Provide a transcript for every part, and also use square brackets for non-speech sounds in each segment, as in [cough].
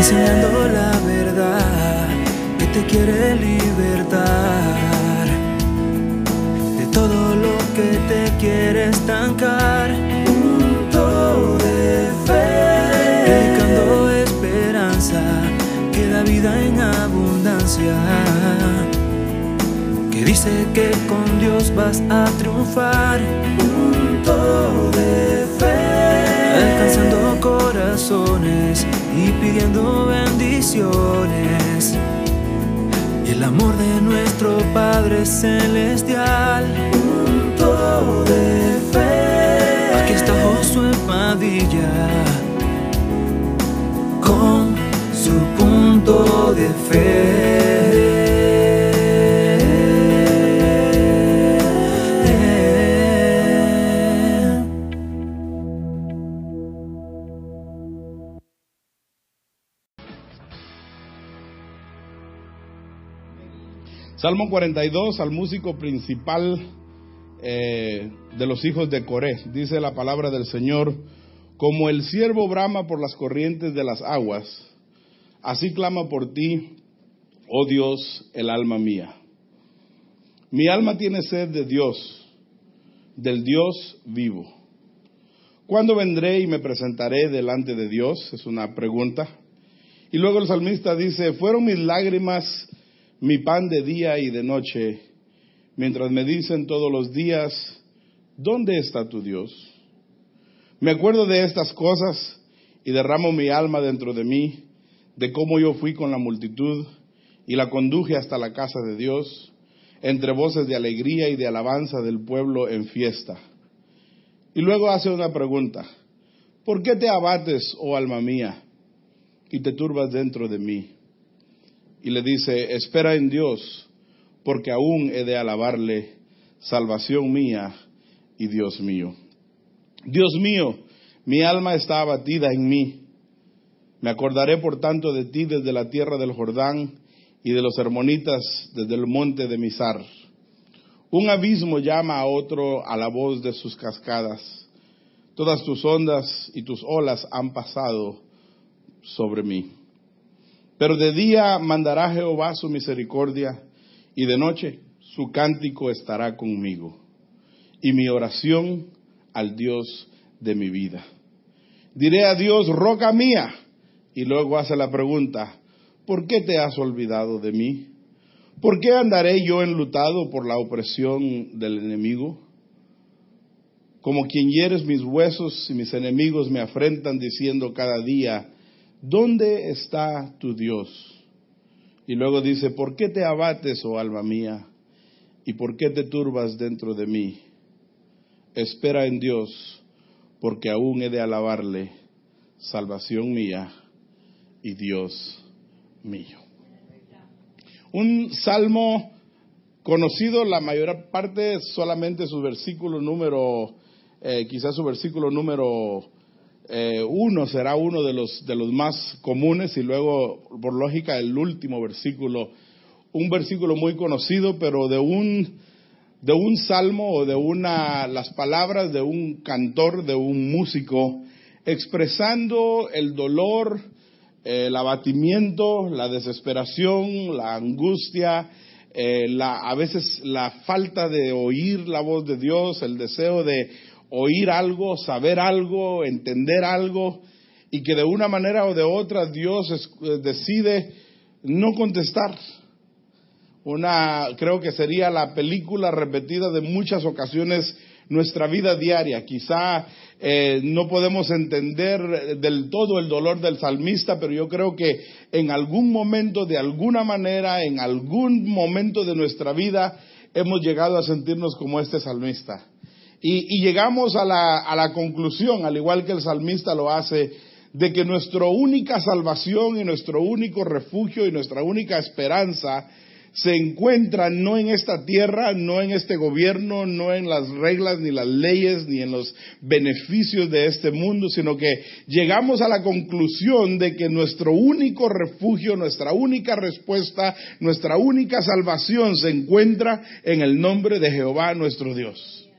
enseñando la verdad que te quiere libertar de todo lo que te quiere estancar. Punto de fe, predicando esperanza que da vida en abundancia. Que dice que con Dios vas a triunfar. Punto de y pidiendo bendiciones. Y el amor de nuestro Padre Celestial. Punto de fe. Aquí está Josué Padilla con su punto de fe. Salmo 42 al músico principal eh, de los hijos de Coré. Dice la palabra del Señor, como el siervo brama por las corrientes de las aguas, así clama por ti, oh Dios, el alma mía. Mi alma tiene sed de Dios, del Dios vivo. ¿Cuándo vendré y me presentaré delante de Dios? Es una pregunta. Y luego el salmista dice, fueron mis lágrimas mi pan de día y de noche, mientras me dicen todos los días, ¿dónde está tu Dios? Me acuerdo de estas cosas y derramo mi alma dentro de mí, de cómo yo fui con la multitud y la conduje hasta la casa de Dios, entre voces de alegría y de alabanza del pueblo en fiesta. Y luego hace una pregunta, ¿por qué te abates, oh alma mía, y te turbas dentro de mí? Y le dice, espera en Dios, porque aún he de alabarle, salvación mía y Dios mío. Dios mío, mi alma está abatida en mí. Me acordaré por tanto de ti desde la tierra del Jordán y de los hermonitas desde el monte de Misar. Un abismo llama a otro a la voz de sus cascadas. Todas tus ondas y tus olas han pasado sobre mí. Pero de día mandará Jehová su misericordia y de noche su cántico estará conmigo y mi oración al Dios de mi vida. Diré a Dios, roca mía, y luego hace la pregunta, ¿por qué te has olvidado de mí? ¿Por qué andaré yo enlutado por la opresión del enemigo? Como quien hieres mis huesos y mis enemigos me afrentan diciendo cada día, ¿dónde está tu Dios? Y luego dice, ¿por qué te abates, oh alma mía? ¿Y por qué te turbas dentro de mí? Espera en Dios, porque aún he de alabarle, salvación mía y Dios mío. Un salmo conocido, la mayor parte solamente su versículo número, eh, quizás su versículo número eh, uno será uno de los, de los más comunes y luego, por lógica, el último versículo, un versículo muy conocido, pero de un, de un salmo o de una, las palabras de un cantor, de un músico, expresando el dolor, eh, el abatimiento, la desesperación, la angustia, eh, a veces la falta de oír la voz de Dios, el deseo de oír algo, saber algo, entender algo, y que de una manera o de otra Dios eh, decide no contestar. Una, creo que sería la película repetida de muchas ocasiones nuestra vida diaria. Quizá eh, no podemos entender del todo el dolor del salmista, pero yo creo que en algún momento, de alguna manera, en algún momento de nuestra vida, hemos llegado a sentirnos como este salmista. Y, y llegamos a la, a la conclusión, al igual que el salmista lo hace, de que nuestra única salvación y nuestro único refugio y nuestra única esperanza se encuentra no en esta tierra, no en este gobierno, no en las reglas ni las leyes ni en los beneficios de este mundo, sino que llegamos a la conclusión de que nuestro único refugio, nuestra única respuesta, nuestra única salvación se encuentra en el nombre de Jehová nuestro Dios.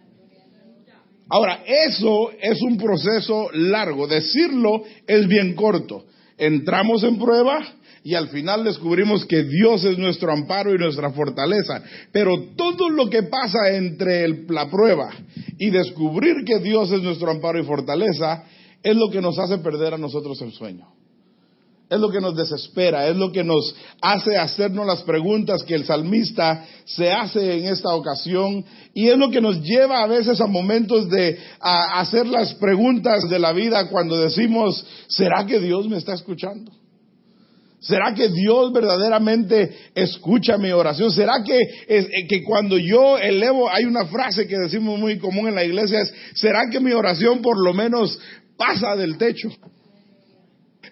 Ahora, eso es un proceso largo. Decirlo es bien corto. entramos en prueba y al final descubrimos que Dios es nuestro amparo y nuestra fortaleza. Pero todo lo que pasa entre la prueba y descubrir que Dios es nuestro amparo y fortaleza es lo que nos hace perder a nosotros el sueño. Es lo que nos desespera, es lo que nos hace hacernos las preguntas que el salmista se hace en esta ocasión y es lo que nos lleva a veces a momentos de hacer las preguntas de la vida cuando decimos, ¿será que Dios me está escuchando? ¿Será que Dios verdaderamente escucha mi oración? ¿Será que, eh, que cuando yo elevo, hay una frase que decimos muy común en la iglesia, es, ¿será que mi oración por lo menos pasa del techo?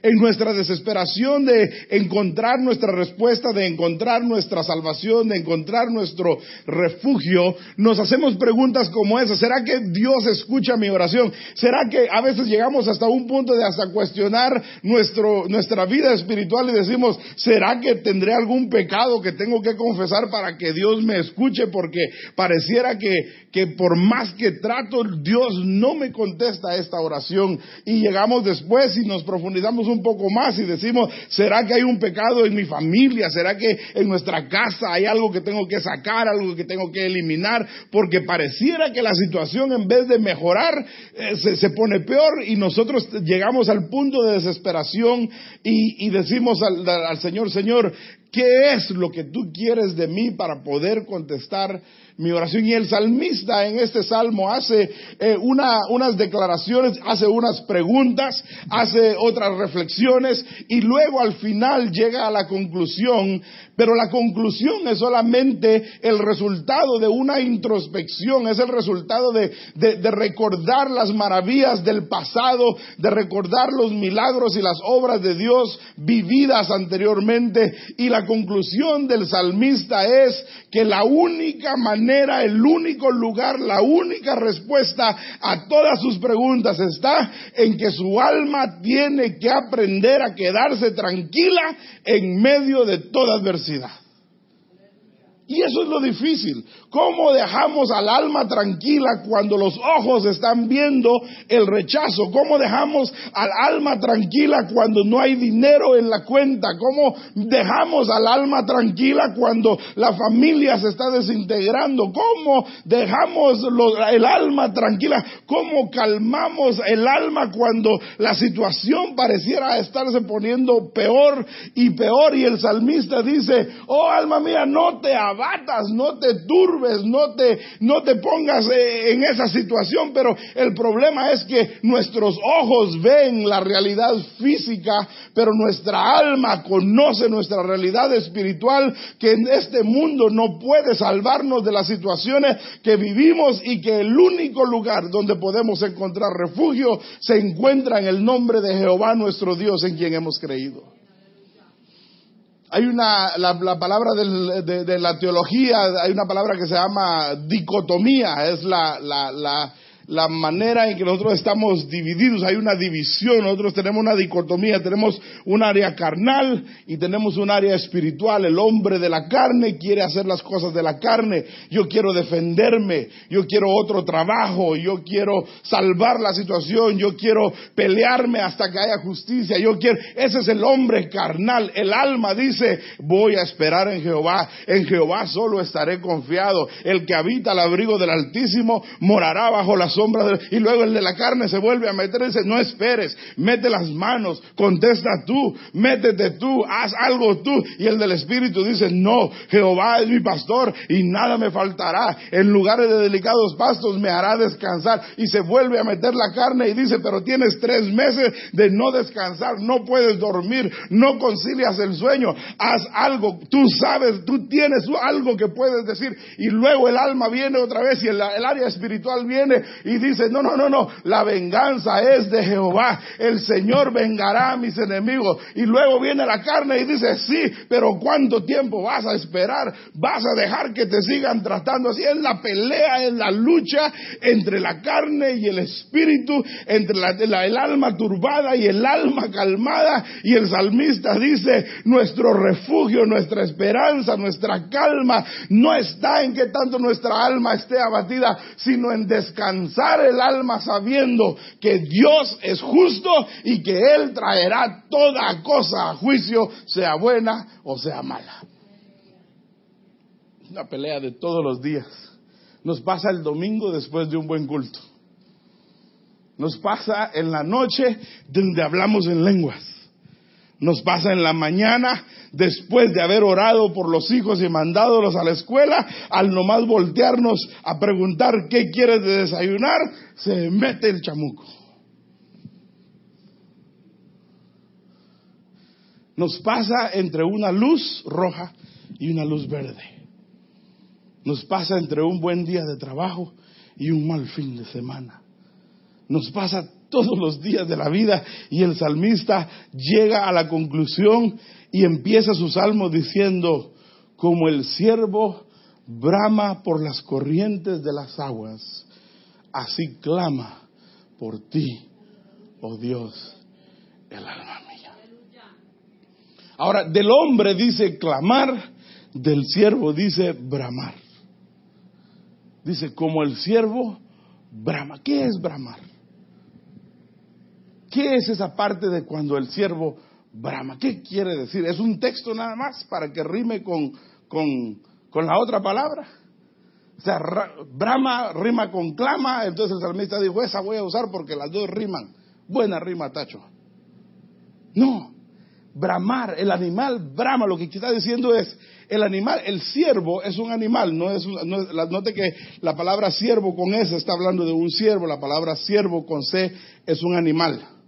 En nuestra desesperación de encontrar nuestra respuesta, de encontrar nuestra salvación, de encontrar nuestro refugio, nos hacemos preguntas como esa. ¿Será que Dios escucha mi oración? ¿Será que a veces llegamos hasta un punto de hasta cuestionar nuestro, nuestra vida espiritual y decimos, ¿será que tendré algún pecado que tengo que confesar para que Dios me escuche? Porque pareciera que, que por más que trato, Dios no me contesta esta oración. Y llegamos después y nos profundizamos un poco más y decimos, ¿será que hay un pecado en mi familia? ¿Será que en nuestra casa hay algo que tengo que sacar, algo que tengo que eliminar? Porque pareciera que la situación en vez de mejorar eh, se, pone peor y nosotros llegamos al punto de desesperación y, decimos al, al Señor, Señor, ¿qué es lo que tú quieres de mí para poder contestar? mi oración. Y el salmista en este salmo hace eh, unas declaraciones, hace unas preguntas, hace otras reflexiones y luego al final llega a la conclusión pero la conclusión es solamente el resultado de una introspección, es el resultado de, recordar las maravillas del pasado, de recordar los milagros y las obras de Dios vividas anteriormente. Y la conclusión del salmista es que la única manera, el único lugar, la única respuesta a todas sus preguntas está en que su alma tiene que aprender a quedarse tranquila en medio de toda adversidad. Y eso es lo difícil. ¿Cómo dejamos al alma tranquila cuando los ojos están viendo el rechazo? ¿Cómo dejamos al alma tranquila cuando no hay dinero en la cuenta? ¿Cómo dejamos al alma tranquila cuando la familia se está desintegrando? ¿Cómo dejamos el alma tranquila? ¿Cómo calmamos el alma cuando la situación pareciera estarse poniendo peor y peor? Y el salmista dice, oh alma mía, no te batas, no te turbes, no te, no te pongas eh, en esa situación, pero el problema es que nuestros ojos ven la realidad física, pero nuestra alma conoce nuestra realidad espiritual, que en este mundo no puede salvarnos de las situaciones que vivimos y que el único lugar donde podemos encontrar refugio se encuentra en el nombre de Jehová nuestro Dios en quien hemos creído. Hay una, la, palabra de, de, la teología, hay una palabra que se llama dicotomía, es la, la, la la manera en que nosotros estamos divididos. Hay una división, nosotros tenemos una dicotomía, tenemos un área carnal y tenemos un área espiritual. El hombre de la carne quiere hacer las cosas de la carne. Yo quiero defenderme, yo quiero otro trabajo, yo quiero salvar la situación, yo quiero pelearme hasta que haya justicia, yo quiero, ese es el hombre carnal. El alma dice, voy a esperar en Jehová, en Jehová solo estaré confiado. El que habita al abrigo del Altísimo morará bajo las y luego el de la carne se vuelve a meter y dice, no esperes, mete las manos, contesta tú, métete tú, haz algo tú. Y el del Espíritu dice, no, Jehová es mi pastor y nada me faltará. En lugares de delicados pastos me hará descansar. Y se vuelve a meter la carne y dice, pero tienes tres meses de no descansar, no puedes dormir, no concilias el sueño, haz algo, tú sabes, tú tienes algo que puedes decir. Y luego el alma viene otra vez y el, área espiritual viene dice, no, no, no, no, la venganza es de Jehová, el Señor vengará a mis enemigos. Y luego viene la carne y dice, sí, pero ¿cuánto tiempo vas a esperar? ¿Vas a dejar que te sigan tratando así? Es la pelea, es la lucha entre la carne y el espíritu, entre el alma turbada y el alma calmada. Y el salmista dice, nuestro refugio, nuestra esperanza, nuestra calma no está en que tanto nuestra alma esté abatida, sino en descansar descansar el alma sabiendo que Dios es justo y que Él traerá toda cosa a juicio, sea buena o sea mala. Una pelea de todos los días. Nos pasa el domingo después de un buen culto. Nos pasa en la noche donde hablamos en lenguas. Nos pasa en la mañana después de haber orado por los hijos y mandándolos a la escuela, al nomás voltearnos a preguntar qué quieres de desayunar, se mete el chamuco. Nos pasa entre una luz roja y una luz verde. Nos pasa entre un buen día de trabajo y un mal fin de semana. Nos pasa todos los días de la vida y el salmista llega a la conclusión y empieza su salmo diciendo, como el siervo brama por las corrientes de las aguas, así clama por ti, oh Dios, el alma mía. Ahora, del hombre dice clamar, del siervo dice bramar. Dice, como el siervo brama. ¿Qué es bramar? ¿Qué es esa parte de cuando el siervo brama? ¿Qué quiere decir? ¿Es un texto nada más para que rime con, con, la otra palabra? O sea, brama rima con clama, entonces el salmista dijo, esa voy a usar porque las dos riman. Buena rima, Tacho. No, bramar, el animal brama, lo que está diciendo es, el animal, el ciervo es un animal, no es, note que la palabra siervo con S está hablando de un ciervo, la palabra siervo con C es un animal.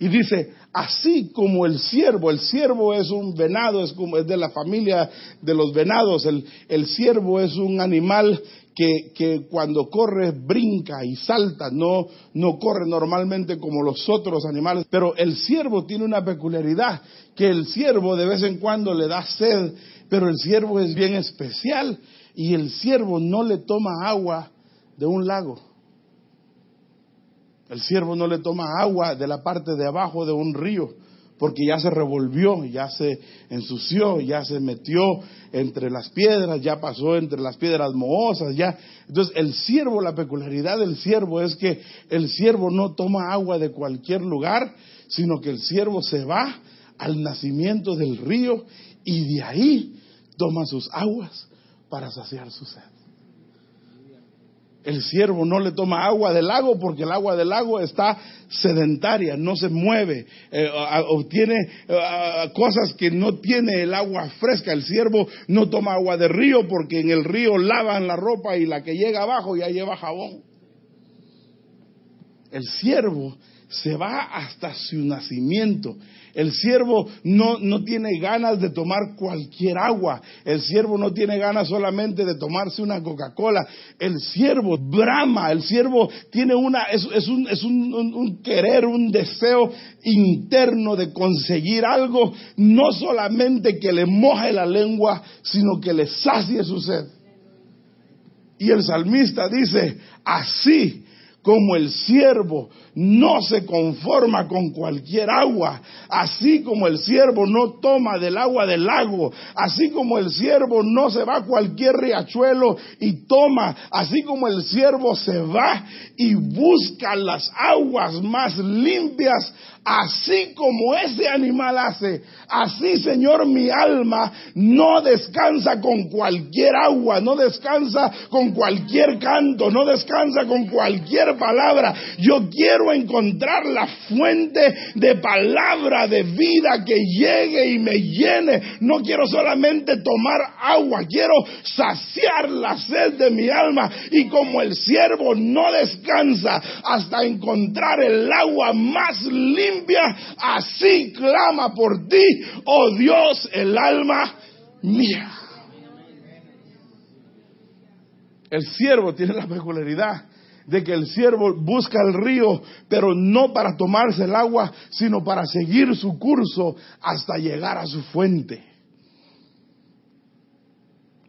Y dice, así como el ciervo, el ciervo es un venado, es, como, es de la familia de los venados, el, el es un animal que, que, cuando corre brinca y salta, no, no corre normalmente como los otros animales, pero el ciervo tiene una peculiaridad, que el ciervo de vez en cuando le da sed, pero el ciervo es bien especial y el ciervo no le toma agua de un lago. El siervo no le toma agua de la parte de abajo de un río, porque ya se revolvió, ya se ensució, ya se metió entre las piedras, ya pasó entre las piedras mohosas, ya. Entonces, el siervo, la peculiaridad del siervo es que el siervo no toma agua de cualquier lugar, sino que el siervo se va al nacimiento del río y de ahí toma sus aguas para saciar su sed. El siervo no le toma agua del lago porque el agua del lago está sedentaria, no se mueve, eh, obtiene eh, cosas que no tiene el agua fresca. El siervo no toma agua de río porque en el río lavan la ropa y la que llega abajo ya lleva jabón. El siervo se va hasta su nacimiento. El siervo no, no, tiene ganas de tomar cualquier agua. El siervo no tiene ganas solamente de tomarse una Coca-Cola. El siervo brama. El siervo tiene una, es, un, es un, un, querer, un deseo interno de conseguir algo, no solamente que le moje la lengua, sino que le sacie su sed. Y el salmista dice, así como el siervo no se conforma con cualquier agua, así como el siervo no toma del agua del lago, así como el siervo no se va a cualquier riachuelo y toma, así como el siervo se va y busca las aguas más limpias, así como ese animal hace, así Señor mi alma no descansa con cualquier agua, no descansa con cualquier canto, no descansa con cualquier palabra. Yo quiero encontrar la fuente de palabra de vida que llegue y me llene. No quiero solamente tomar agua, quiero saciar la sed de mi alma. Y como el siervo no descansa hasta encontrar el agua más limpia, así clama por ti, oh Dios, el alma mía. El siervo tiene la peculiaridad de que el siervo busca el río, pero no para tomarse el agua, sino para seguir su curso hasta llegar a su fuente.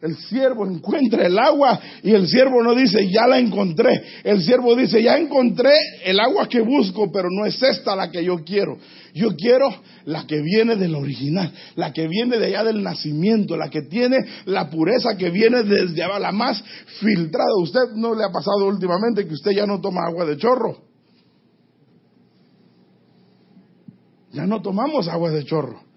El siervo encuentra el agua y el siervo no dice, ya la encontré. El siervo dice, ya encontré el agua que busco, pero no es esta la que yo quiero. Yo quiero la que viene del original, la que viene de allá del nacimiento, la que tiene la pureza que viene desde allá, la más filtrada. ¿Usted no le ha pasado últimamente que usted ya no toma agua de chorro? Ya no tomamos agua de chorro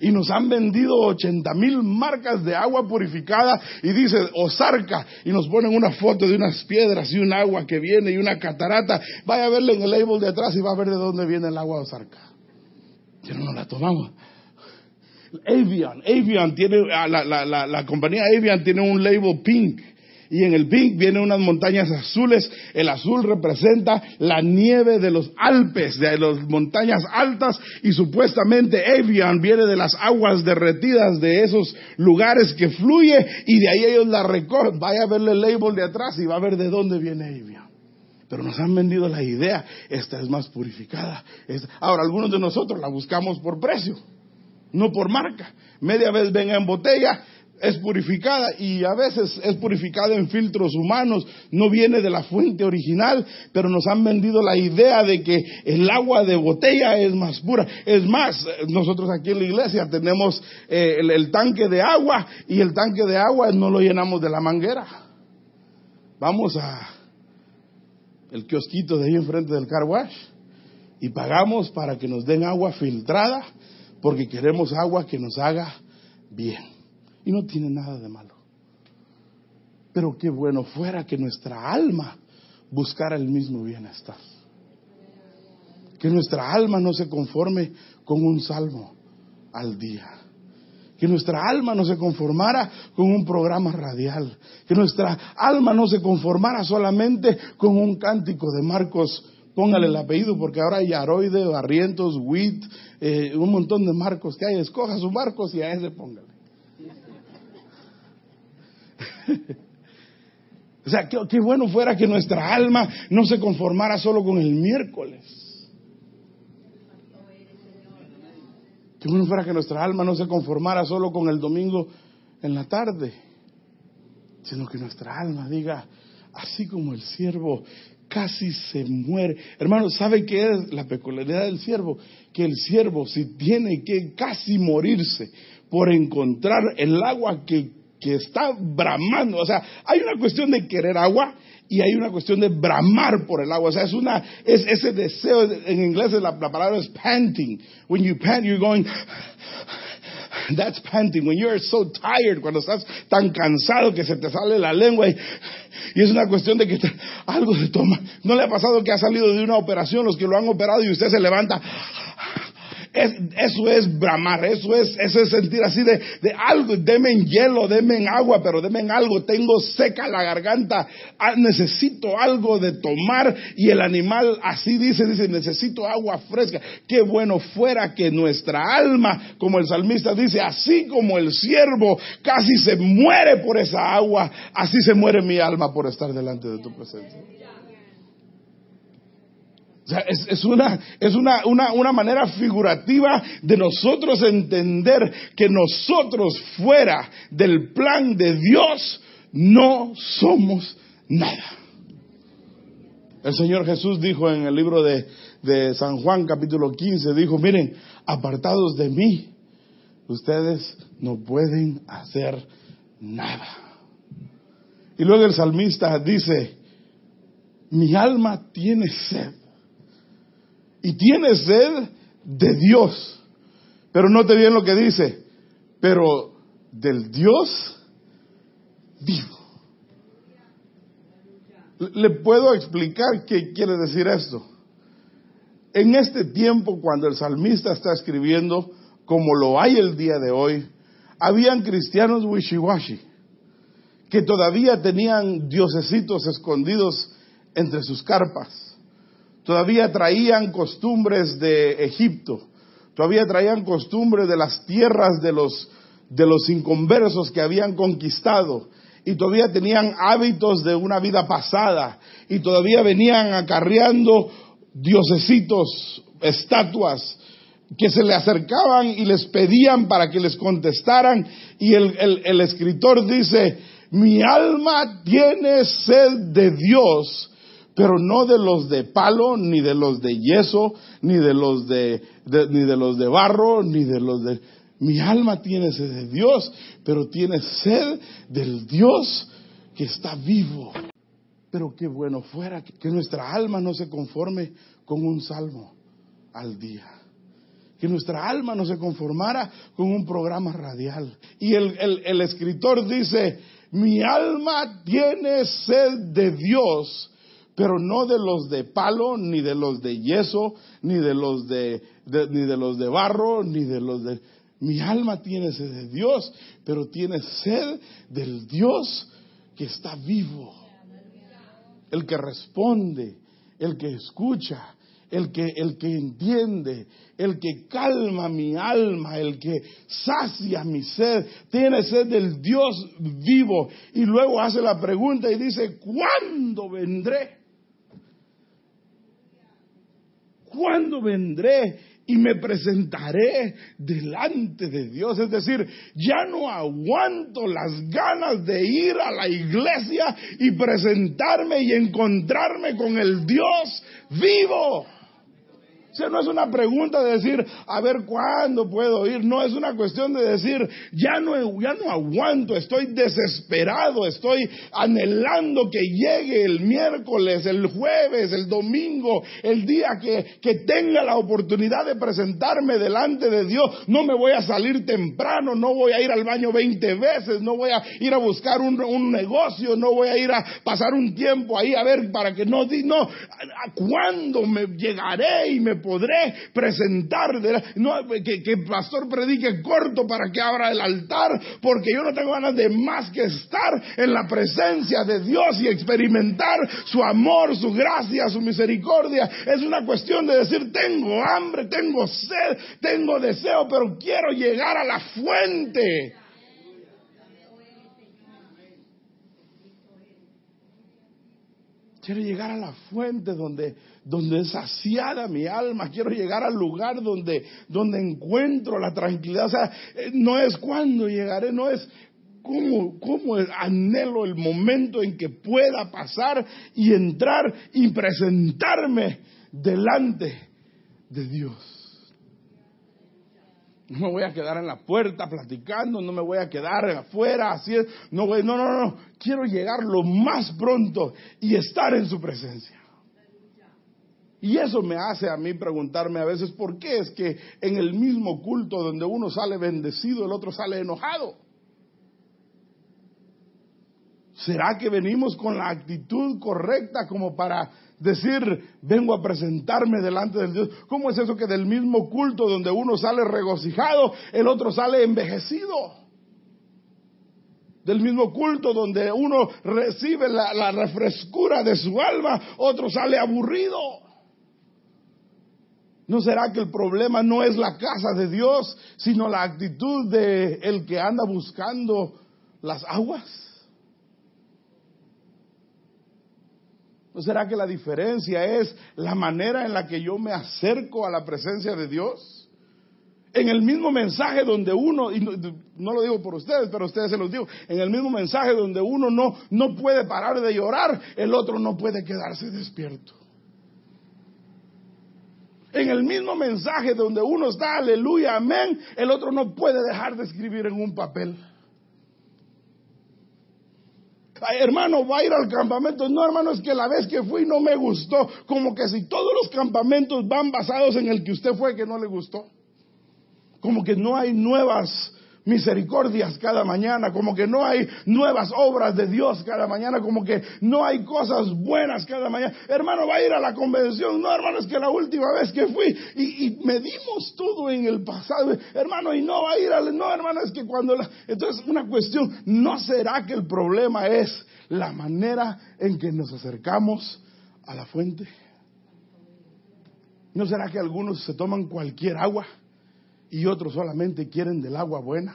y nos han vendido 80 mil marcas de agua purificada y dice Osarca y nos ponen una foto de unas piedras y un agua que viene y una catarata. Vaya a verle en el label de atrás y va a ver de dónde viene el agua Osarca. Pero no la tomamos. Avian, Avian tiene, ah, la, la, la compañía Avian tiene un label pink y en el pink vienen unas montañas azules. El azul representa la nieve de los Alpes, de las montañas altas y supuestamente Evian viene de las aguas derretidas de esos lugares que fluye y de ahí ellos la recogen. Vaya a verle el label de atrás y va a ver de dónde viene Evian. Pero nos han vendido la idea, esta es más purificada. Ahora, algunos de nosotros la buscamos por precio, no por marca. Media vez venga en botella, es purificada y a veces es purificada en filtros humanos, no viene de la fuente original, pero nos han vendido la idea de que el agua de botella es más pura. Es más, nosotros aquí en la iglesia tenemos eh, el, tanque de agua y el tanque de agua no lo llenamos de la manguera. Vamos a el kiosquito de ahí enfrente del car wash y pagamos para que nos den agua filtrada porque queremos agua que nos haga bien. Y no tiene nada de malo. Pero qué bueno fuera que nuestra alma buscara el mismo bienestar. Que nuestra alma no se conforme con un salmo al día. Que nuestra alma no se conformara con un programa radial. Que nuestra alma no se conformara solamente con un cántico de Marcos. Póngale el apellido porque ahora hay Aroide, Barrientos, Witt, eh, un montón de Marcos que hay. Escoja su Marcos y a ese póngale. [laughs] o sea, qué, bueno fuera que nuestra alma no se conformara solo con el miércoles. Qué bueno fuera que nuestra alma no se conformara solo con el domingo en la tarde, sino que nuestra alma diga, así como el siervo casi se muere. Hermano, ¿sabe qué es la peculiaridad del siervo? Que el siervo, si tiene que casi morirse por encontrar el agua que que está bramando. O sea, hay una cuestión de querer agua y hay una cuestión de bramar por el agua. O sea, es una, es ese deseo, en inglés la, la palabra es panting. When you pant, you're going, that's panting. When you're so tired, cuando estás tan cansado que se te sale la lengua y, y es una cuestión de que algo se toma. ¿No le ha pasado que ha salido de una operación, los que lo han operado y usted se levanta? Eso es bramar, eso es, eso es sentir así de, de algo, deme en hielo, deme en agua, pero deme en algo, tengo seca la garganta, ah, necesito algo de tomar y el animal así dice, dice, necesito agua fresca. Qué bueno fuera que nuestra alma, como el salmista dice, así como el siervo casi se muere por esa agua, así se muere mi alma por estar delante de tu presencia. O sea, es, una, es una, una, una, manera figurativa de nosotros entender que nosotros fuera del plan de Dios no somos nada. El Señor Jesús dijo en el libro de, de San Juan capítulo 15, dijo, miren, apartados de mí, ustedes no pueden hacer nada. Y luego el salmista dice, mi alma tiene sed y tiene sed de Dios. Pero no te bien lo que dice, pero del Dios vivo. Le puedo explicar qué quiere decir esto. En este tiempo, cuando el salmista está escribiendo, como lo hay el día de hoy, habían cristianos wishiwashi que todavía tenían diosesitos escondidos entre sus carpas todavía traían costumbres de Egipto, todavía traían costumbres de las tierras de los, de los inconversos que habían conquistado. Y todavía tenían hábitos de una vida pasada. Y todavía venían acarreando diosesitos, estatuas, que se le acercaban y les pedían para que les contestaran. Y el, el escritor dice, mi alma tiene sed de Dios, pero no de los de palo, ni de los de yeso, ni de los de, ni de los de barro, ni de los de... Mi alma tiene sed de Dios, pero tiene sed del Dios que está vivo. Pero qué bueno fuera que nuestra alma no se conforme con un salmo al día. Que nuestra alma no se conformara con un programa radial. Y el, el escritor dice, mi alma tiene sed de Dios, pero no de los de palo, ni de los de yeso, ni de los de, ni de los de barro, ni de los de... Mi alma tiene sed de Dios, pero tiene sed del Dios que está vivo. El que responde, el que escucha, el que, el que entiende, el que calma mi alma, el que sacia mi sed, tiene sed del Dios vivo. Y luego hace la pregunta y dice, ¿cuándo vendré? ¿Cuándo vendré y me presentaré delante de Dios. Es decir, ya no aguanto las ganas de ir a la iglesia y presentarme y encontrarme con el Dios vivo sea, no es una pregunta de decir, a ver cuándo puedo ir. No, es una cuestión de decir, ya no, ya no aguanto, estoy desesperado, estoy anhelando que llegue el miércoles, el jueves, el domingo, el día que, que tenga la oportunidad de presentarme delante de Dios. No me voy a salir temprano, no voy a ir al baño 20 veces, no voy a ir a buscar un, un negocio, no voy a ir a pasar un tiempo ahí a ver para que no, no, ¿a cuándo me llegaré y me podré presentar, no, que, que el pastor predique corto para que abra el altar, porque yo no tengo ganas de más que estar en la presencia de Dios y experimentar su amor, su gracia, su misericordia. Es una cuestión de decir, tengo hambre, tengo sed, tengo deseo, pero quiero llegar a la fuente. Quiero llegar a la fuente donde, donde es saciada mi alma. Quiero llegar al lugar donde, donde encuentro la tranquilidad. O sea, eh, no es cuando llegaré, no es cómo, cómo anhelo el momento en que pueda pasar y entrar y presentarme delante de Dios. No me voy a quedar en la puerta platicando, no me voy a quedar afuera, así es. No, voy, no, no, no. Quiero llegar lo más pronto y estar en su presencia. Y eso me hace a mí preguntarme a veces por qué es que en el mismo culto donde uno sale bendecido, el otro sale enojado. ¿Será que venimos con la actitud correcta como para decir, vengo a presentarme delante del Dios. ¿Cómo es eso que del mismo culto donde uno sale regocijado, el otro sale envejecido? Del mismo culto donde uno recibe la, la refrescura de su alma, otro sale aburrido. ¿No será que el problema no es la casa de Dios, sino la actitud de el que anda buscando las aguas? ¿No será que la diferencia es la manera en la que yo me acerco a la presencia de Dios? En el mismo mensaje donde uno, y no, lo digo por ustedes, pero ustedes se los digo, en el mismo mensaje donde uno no, no puede parar de llorar, el otro no puede quedarse despierto. En el mismo mensaje donde uno está, aleluya, amén, el otro no puede dejar de escribir en un papel hermano, va a ir al campamento. No, hermano, es que la vez que fui no me gustó. Como que si todos los campamentos van basados en el que usted fue que no le gustó. Como que no hay nuevas misericordias cada mañana, como que no hay nuevas obras de Dios cada mañana, como que no hay cosas buenas cada mañana. Hermano, va a ir a la convención. No, hermano, es que la última vez que fui y, medimos todo en el pasado. Hermano, y no va a ir al... No, hermano, es que cuando... La, entonces, una cuestión, ¿no será que el problema es la manera en que nos acercamos a la fuente? ¿No será que algunos se toman cualquier agua? Y otros solamente quieren del agua buena.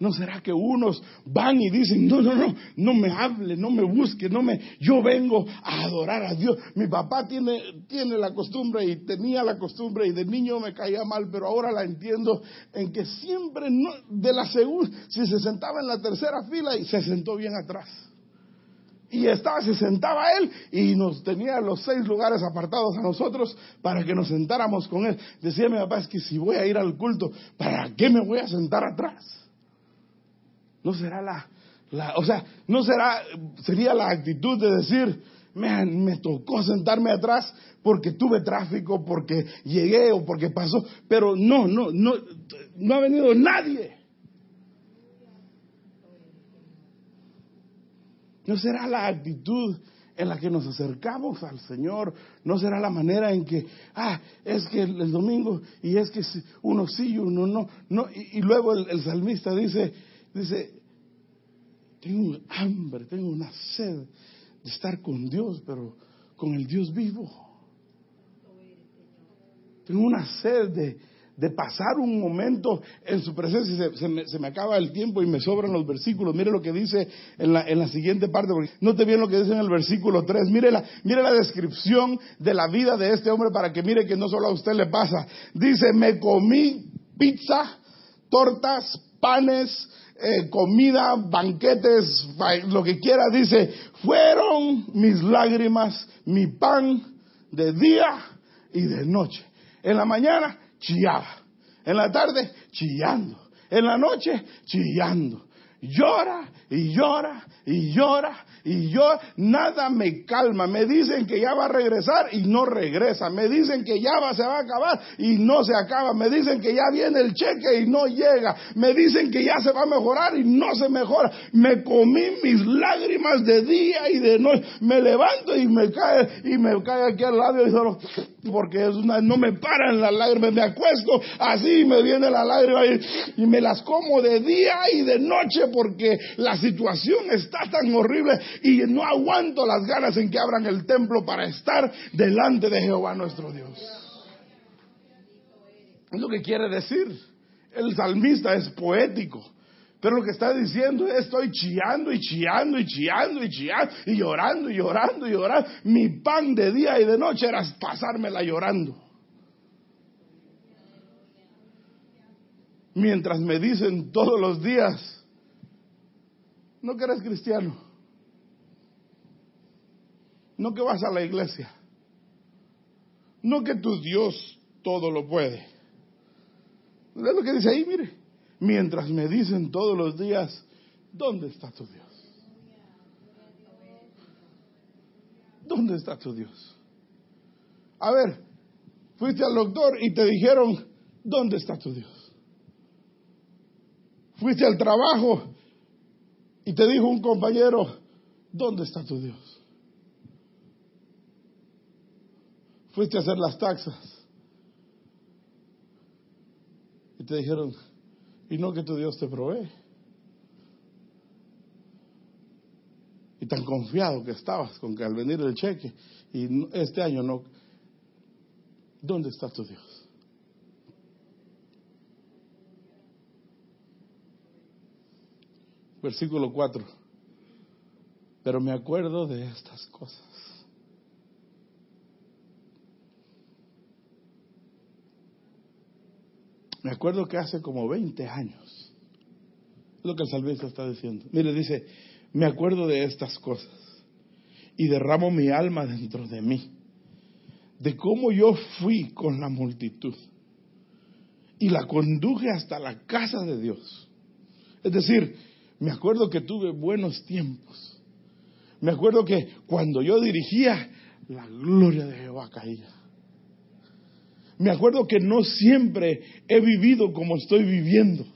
¿No será que unos van y dicen, no, no, no, no me hable, no me busque, no me, yo vengo a adorar a Dios. Mi papá tiene, tiene la costumbre y tenía la costumbre y de niño me caía mal, pero ahora la entiendo en que siempre no, de la segunda, si se sentaba en la tercera fila y se sentó bien atrás. Y estaba, se sentaba él y nos tenía los seis lugares apartados a nosotros para que nos sentáramos con él. Decía mi papá, es que si voy a ir al culto, ¿para qué me voy a sentar atrás? No será la, la, o sea, no será, sería la actitud de decir, me, me tocó sentarme atrás porque tuve tráfico, porque llegué o porque pasó, pero no, no, no, no ha venido nadie. No será la actitud en la que nos acercamos al Señor, no será la manera en que, ah, es que el, domingo y es que uno sí y uno no, no y, luego el, salmista dice, dice, tengo un hambre, tengo una sed de estar con Dios, pero con el Dios vivo. Tengo una sed de, de pasar un momento en su presencia. Se, me, se, me, acaba el tiempo y me sobran los versículos. Mire lo que dice en la, en la siguiente parte. Porque note bien lo que dice en el versículo 3. Mire la, mire la descripción de la vida de este hombre para que mire que no solo a usted le pasa. Dice, me comí pizza, tortas, panes, eh, comida, banquetes, lo que quiera, dice, fueron mis lágrimas, mi pan de día y de noche. En la mañana chillaba, en la tarde chillando, en la noche chillando. Llora y llora y llora y yo nada me calma. Me dicen que ya va a regresar y no regresa. Me dicen que ya va, se va a acabar y no se acaba. Me dicen que ya viene el cheque y no llega. Me dicen que ya se va a mejorar y no se mejora. Me comí mis lágrimas de día y de noche. Me levanto y me cae y me cae aquí al lado y solo porque es una, no me paran las lágrimas. Me acuesto así me viene la lágrima y, y me las como de día y de noche porque la situación está tan horrible y no aguanto las ganas en que abran el templo para estar delante de Jehová nuestro Dios. Es lo que quiere decir. El salmista es poético. Pero lo que está diciendo es, estoy chillando y chillando y chillando y chillando y llorando y llorando y llorando. Mi pan de día y de noche era pasármela llorando. Mientras me dicen todos los días, no que eres cristiano. No que vas a la iglesia. No que tu Dios todo lo puede. Es lo que dice ahí, mire. Mientras me dicen todos los días, ¿dónde está tu Dios? ¿Dónde está tu Dios? A ver, fuiste al doctor y te dijeron, ¿dónde está tu Dios? Fuiste al trabajo y te dijo un compañero, ¿dónde está tu Dios? fuiste a hacer las taxas. Y te dijeron, y no que tu Dios te provee. Y tan confiado que estabas con que al venir el cheque, y este año no, ¿dónde está tu Dios? Versículo 4. Pero me acuerdo de estas cosas. Me acuerdo que hace como 20 años, lo que el salvista está diciendo. Mire, dice, me acuerdo de estas cosas y derramo mi alma dentro de mí, de cómo yo fui con la multitud y la conduje hasta la casa de Dios. Es decir, me acuerdo que tuve buenos tiempos. Me acuerdo que cuando yo dirigía, la gloria de Jehová caía me acuerdo que no siempre he vivido como estoy viviendo,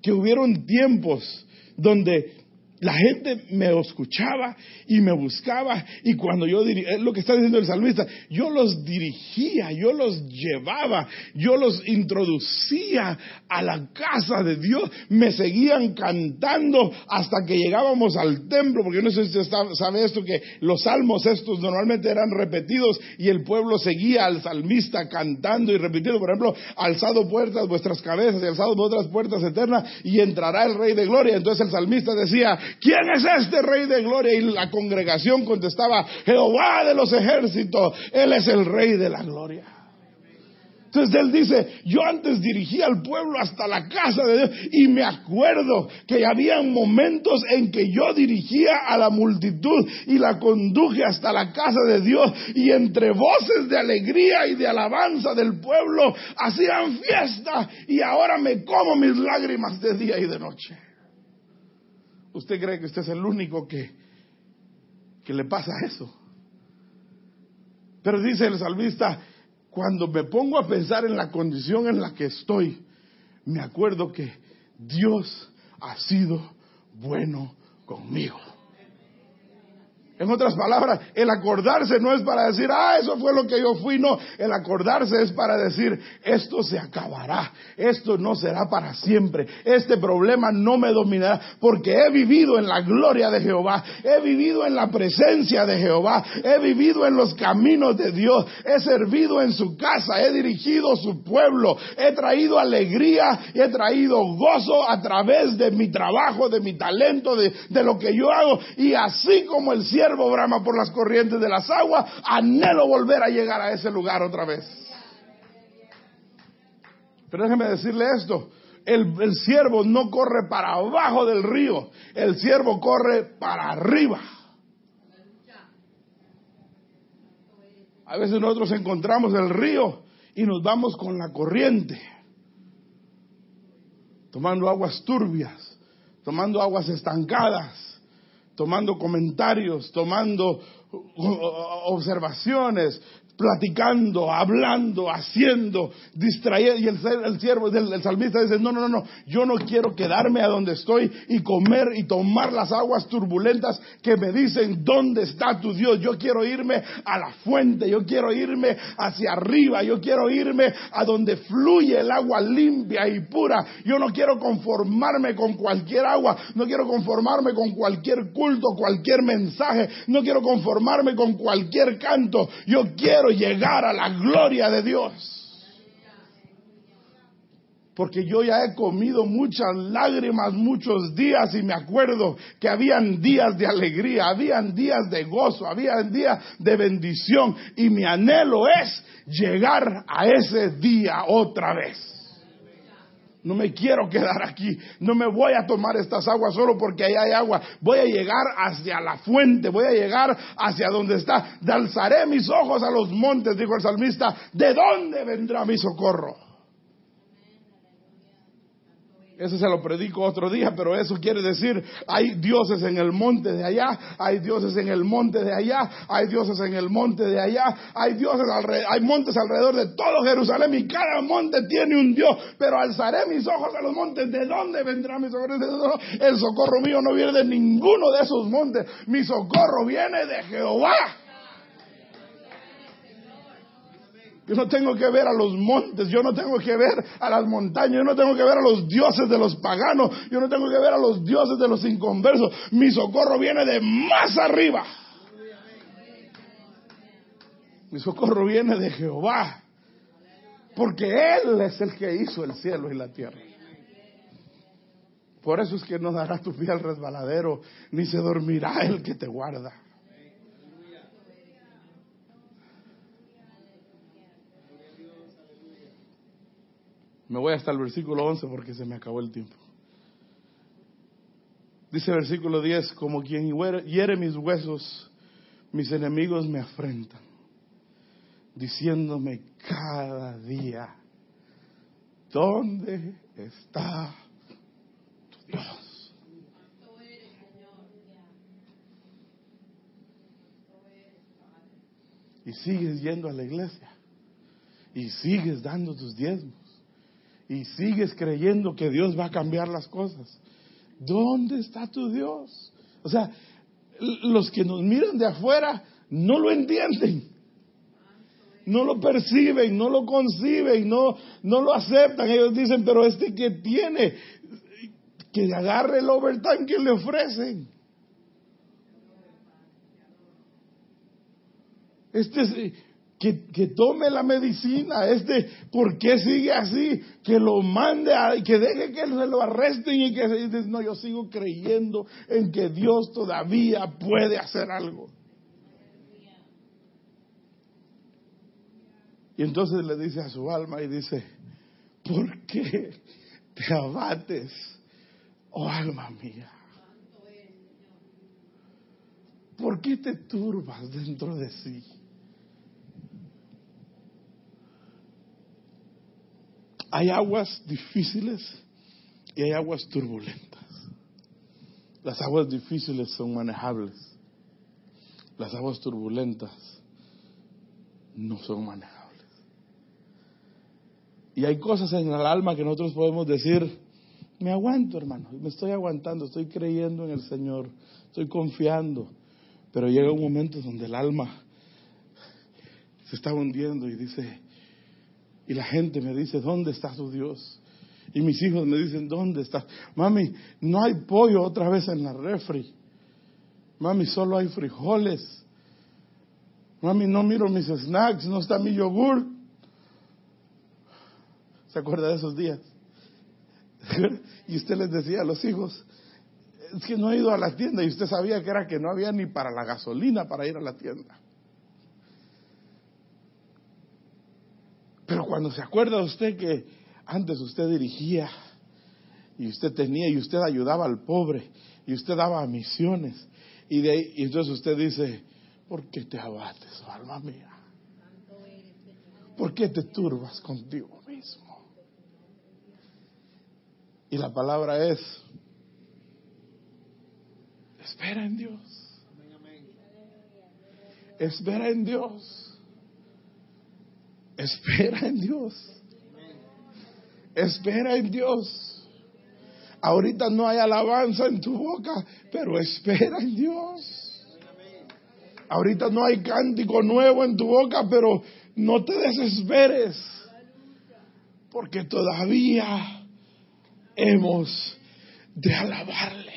que hubieron tiempos donde la gente me escuchaba y me buscaba y cuando yo dirigía, es lo que está diciendo el salmista, yo los dirigía, yo los llevaba, yo los introducía a la casa de Dios, me seguían cantando hasta que llegábamos al templo, porque yo no sé si usted sabe esto, que los salmos estos normalmente eran repetidos y el pueblo seguía al salmista cantando y repitiendo, por ejemplo, alzado puertas vuestras cabezas y alzado vuestras puertas eternas y entrará el rey de gloria. Entonces el salmista decía, ¿quién es este rey de gloria? Y la congregación contestaba, Jehová de los ejércitos, Él es el rey de la gloria. Entonces él dice, yo antes dirigía al pueblo hasta la casa de Dios y me acuerdo que había momentos en que yo dirigía a la multitud y la conduje hasta la casa de Dios y entre voces de alegría y de alabanza del pueblo hacían fiesta y ahora me como mis lágrimas de día y de noche. ¿Usted cree que usted es el único que, que le pasa eso? Pero dice el salmista, cuando me pongo a pensar en la condición en la que estoy, me acuerdo que Dios ha sido bueno conmigo. En otras palabras, el acordarse no es para decir, ah, eso fue lo que yo fui, no, el acordarse es para decir, esto se acabará, esto no será para siempre, este problema no me dominará, porque he vivido en la gloria de Jehová, he vivido en la presencia de Jehová, he vivido en los caminos de Dios, he servido en su casa, he dirigido su pueblo, he traído alegría he traído gozo a través de mi trabajo, de mi talento, de, de lo que yo hago, y así como el cielo brama por las corrientes de las aguas, anhelo volver a llegar a ese lugar otra vez. Pero déjeme decirle esto, el, el siervo no corre para abajo del río, el siervo corre para arriba. A veces nosotros encontramos el río y nos vamos con la corriente, tomando aguas turbias, tomando aguas estancadas tomando comentarios, tomando observaciones, platicando, hablando, haciendo, distrayendo. Y el, siervo, el, salmista dice, no, no, no, no, yo no quiero quedarme a donde estoy y comer y tomar las aguas turbulentas que me dicen, ¿dónde está tu Dios? Yo quiero irme a la fuente, yo quiero irme hacia arriba, yo quiero irme a donde fluye el agua limpia y pura. Yo no quiero conformarme con cualquier agua, no quiero conformarme con cualquier culto, cualquier mensaje, no quiero conformarme con cualquier canto. Yo quiero llegar a la gloria de Dios. Porque yo ya he comido muchas lágrimas muchos días y me acuerdo que habían días de alegría, habían días de gozo, habían días de bendición y mi anhelo es llegar a ese día otra vez. No me quiero quedar aquí. No me voy a tomar estas aguas solo porque ahí hay agua. Voy a llegar hacia la fuente. Voy a llegar hacia donde está. Alzaré mis ojos a los montes, dijo el salmista. ¿De dónde vendrá mi socorro? Eso se lo predico otro día, pero eso quiere decir, hay dioses en el monte de allá, hay dioses en el monte de allá, hay dioses en el monte de allá, hay dioses hay montes alrededor de todo Jerusalén y cada monte tiene un dios, pero alzaré mis ojos a los montes, ¿de dónde vendrá mi socorro? El socorro mío no viene de ninguno de esos montes, mi socorro viene de Jehová Yo no tengo que ver a los montes, yo no tengo que ver a las montañas, yo no tengo que ver a los dioses de los paganos, yo no tengo que ver a los dioses de los inconversos. Mi socorro viene de más arriba. Mi socorro viene de Jehová, porque Él es el que hizo el cielo y la tierra. Por eso es que no dará tu pie al resbaladero, ni se dormirá el que te guarda. Me voy hasta el versículo 11 porque se me acabó el tiempo. Dice el versículo 10, como quien hiere mis huesos, mis enemigos me afrentan, diciéndome cada día, ¿dónde está tu Dios? Y sigues yendo a la iglesia y sigues dando tus diezmos y sigues creyendo que Dios va a cambiar las cosas. ¿Dónde está tu Dios? O sea, los que nos miran de afuera no lo entienden. No lo perciben, no lo conciben, no, no lo aceptan. Ellos dicen, pero este que tiene, que agarre el overtime que le ofrecen. Este que, tome la medicina, este, ¿por qué sigue así? Que lo mande, que deje que se lo arresten y que dice, no, yo sigo creyendo en que Dios todavía puede hacer algo. Y entonces le dice a su alma y dice, ¿por qué te abates, oh alma mía? ¿Por qué te turbas dentro de sí? Hay aguas difíciles y hay aguas turbulentas. Las aguas difíciles son manejables. Las aguas turbulentas no son manejables. Y hay cosas en el alma que nosotros podemos decir, me aguanto hermano, me estoy aguantando, estoy creyendo en el Señor, estoy confiando. Pero llega un momento donde el alma se está hundiendo y dice, y la gente me dice, ¿dónde está tu Dios? Y mis hijos me dicen, ¿dónde está? Mami, no hay pollo otra vez en la refri. Mami, solo hay frijoles. Mami, no miro mis snacks, no está mi yogur. ¿Se acuerda de esos días? [laughs] y usted les decía a los hijos, es que no he ido a la tienda y usted sabía que era que no había ni para la gasolina para ir a la tienda. Pero cuando se acuerda usted que antes usted dirigía y usted tenía y usted ayudaba al pobre y usted daba misiones y, de, y entonces usted dice, ¿por qué te abates, alma mía? ¿Por qué te turbas contigo mismo? Y la palabra es, espera en Dios. Espera en Dios. Espera en Dios. Espera en Dios. Ahorita no hay alabanza en tu boca, pero espera en Dios. Ahorita no hay cántico nuevo en tu boca, pero no te desesperes, porque todavía hemos de alabarle.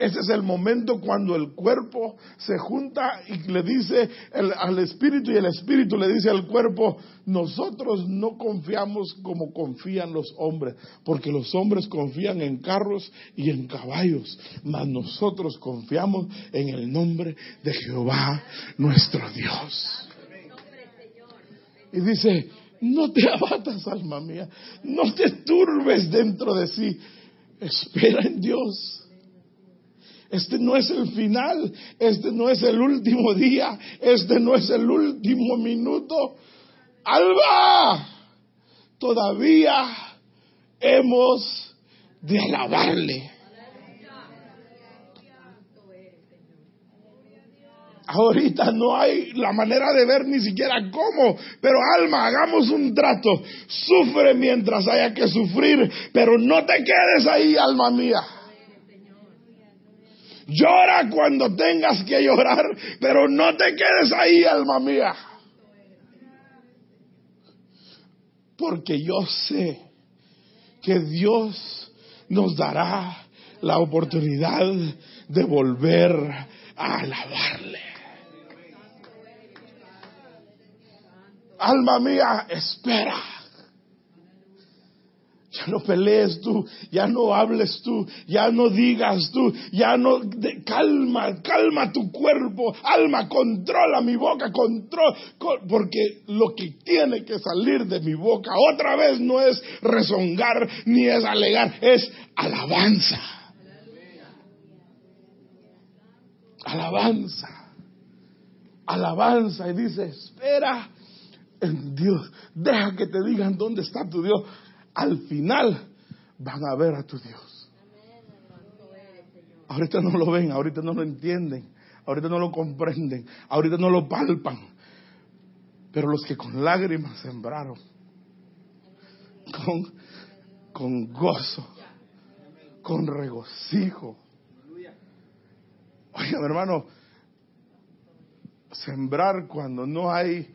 Ese es el momento cuando el cuerpo se junta y le dice al espíritu y el espíritu le dice al cuerpo, nosotros no confiamos como confían los hombres, porque los hombres confían en carros y en caballos, mas nosotros confiamos en el nombre de Jehová nuestro Dios. Y dice, no te abatas, alma mía, no te turbes dentro de sí, espera en Dios este no es el final, este no es el último día, este no es el último minuto. Alba, todavía hemos de alabarle. Ahorita no hay la manera de ver ni siquiera cómo, pero alma, hagamos un trato. Sufre mientras haya que sufrir, pero no te quedes ahí, alma mía. Llora cuando tengas que llorar, pero no te quedes ahí, alma mía. Porque yo sé que Dios nos dará la oportunidad de volver a alabarle. Alma mía, espera. Ya no pelees tú, ya no hables tú, ya no digas tú, ya no... calma, calma tu cuerpo, alma, controla mi boca, controla, porque lo que tiene que salir de mi boca otra vez no es rezongar ni es alegar, es alabanza. Alabanza. Alabanza. Y dice, espera en Dios. Deja que te digan dónde está tu Dios al final van a ver a tu Dios. Ahorita no lo ven, ahorita no lo entienden, ahorita no lo comprenden, ahorita no lo palpan. Pero los que con lágrimas sembraron, con, con gozo, con regocijo. Oiga, mi hermano, sembrar cuando no hay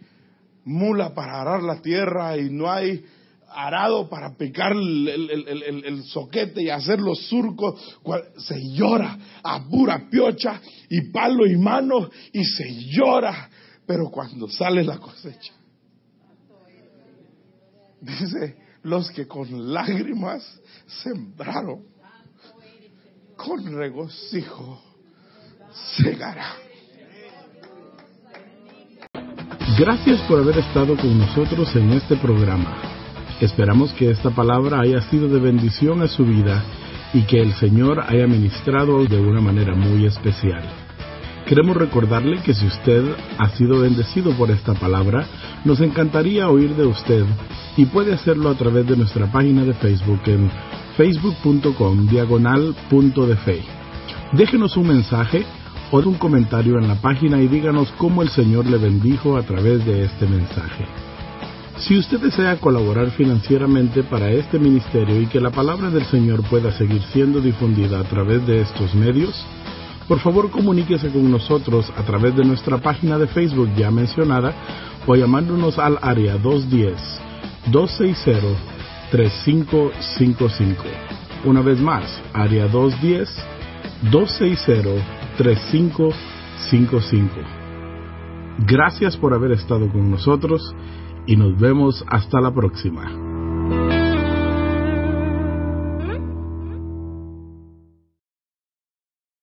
mula para arar la tierra y no hay arado para picar el, soquete y hacer los surcos, se llora a pura piocha y palo y mano y se llora, pero cuando sale la cosecha, dice, los que con lágrimas sembraron, con regocijo segará. Gracias por haber estado con nosotros en este programa. Esperamos que esta palabra haya sido de bendición a su vida y que el Señor haya ministrado de una manera muy especial. Queremos recordarle que si usted ha sido bendecido por esta palabra, nos encantaría oír de usted y puede hacerlo a través de nuestra página de Facebook en facebook.com diagonal. Déjenos un mensaje o un comentario en la página y díganos cómo el Señor le bendijo a través de este mensaje. Si usted desea colaborar financieramente para este ministerio y que la palabra del Señor pueda seguir siendo difundida a través de estos medios, por favor comuníquese con nosotros a través de nuestra página de Facebook ya mencionada o llamándonos al área 210-260-3555. Una vez más, área 210-260-3555. Gracias por haber estado con nosotros y nos vemos hasta la próxima.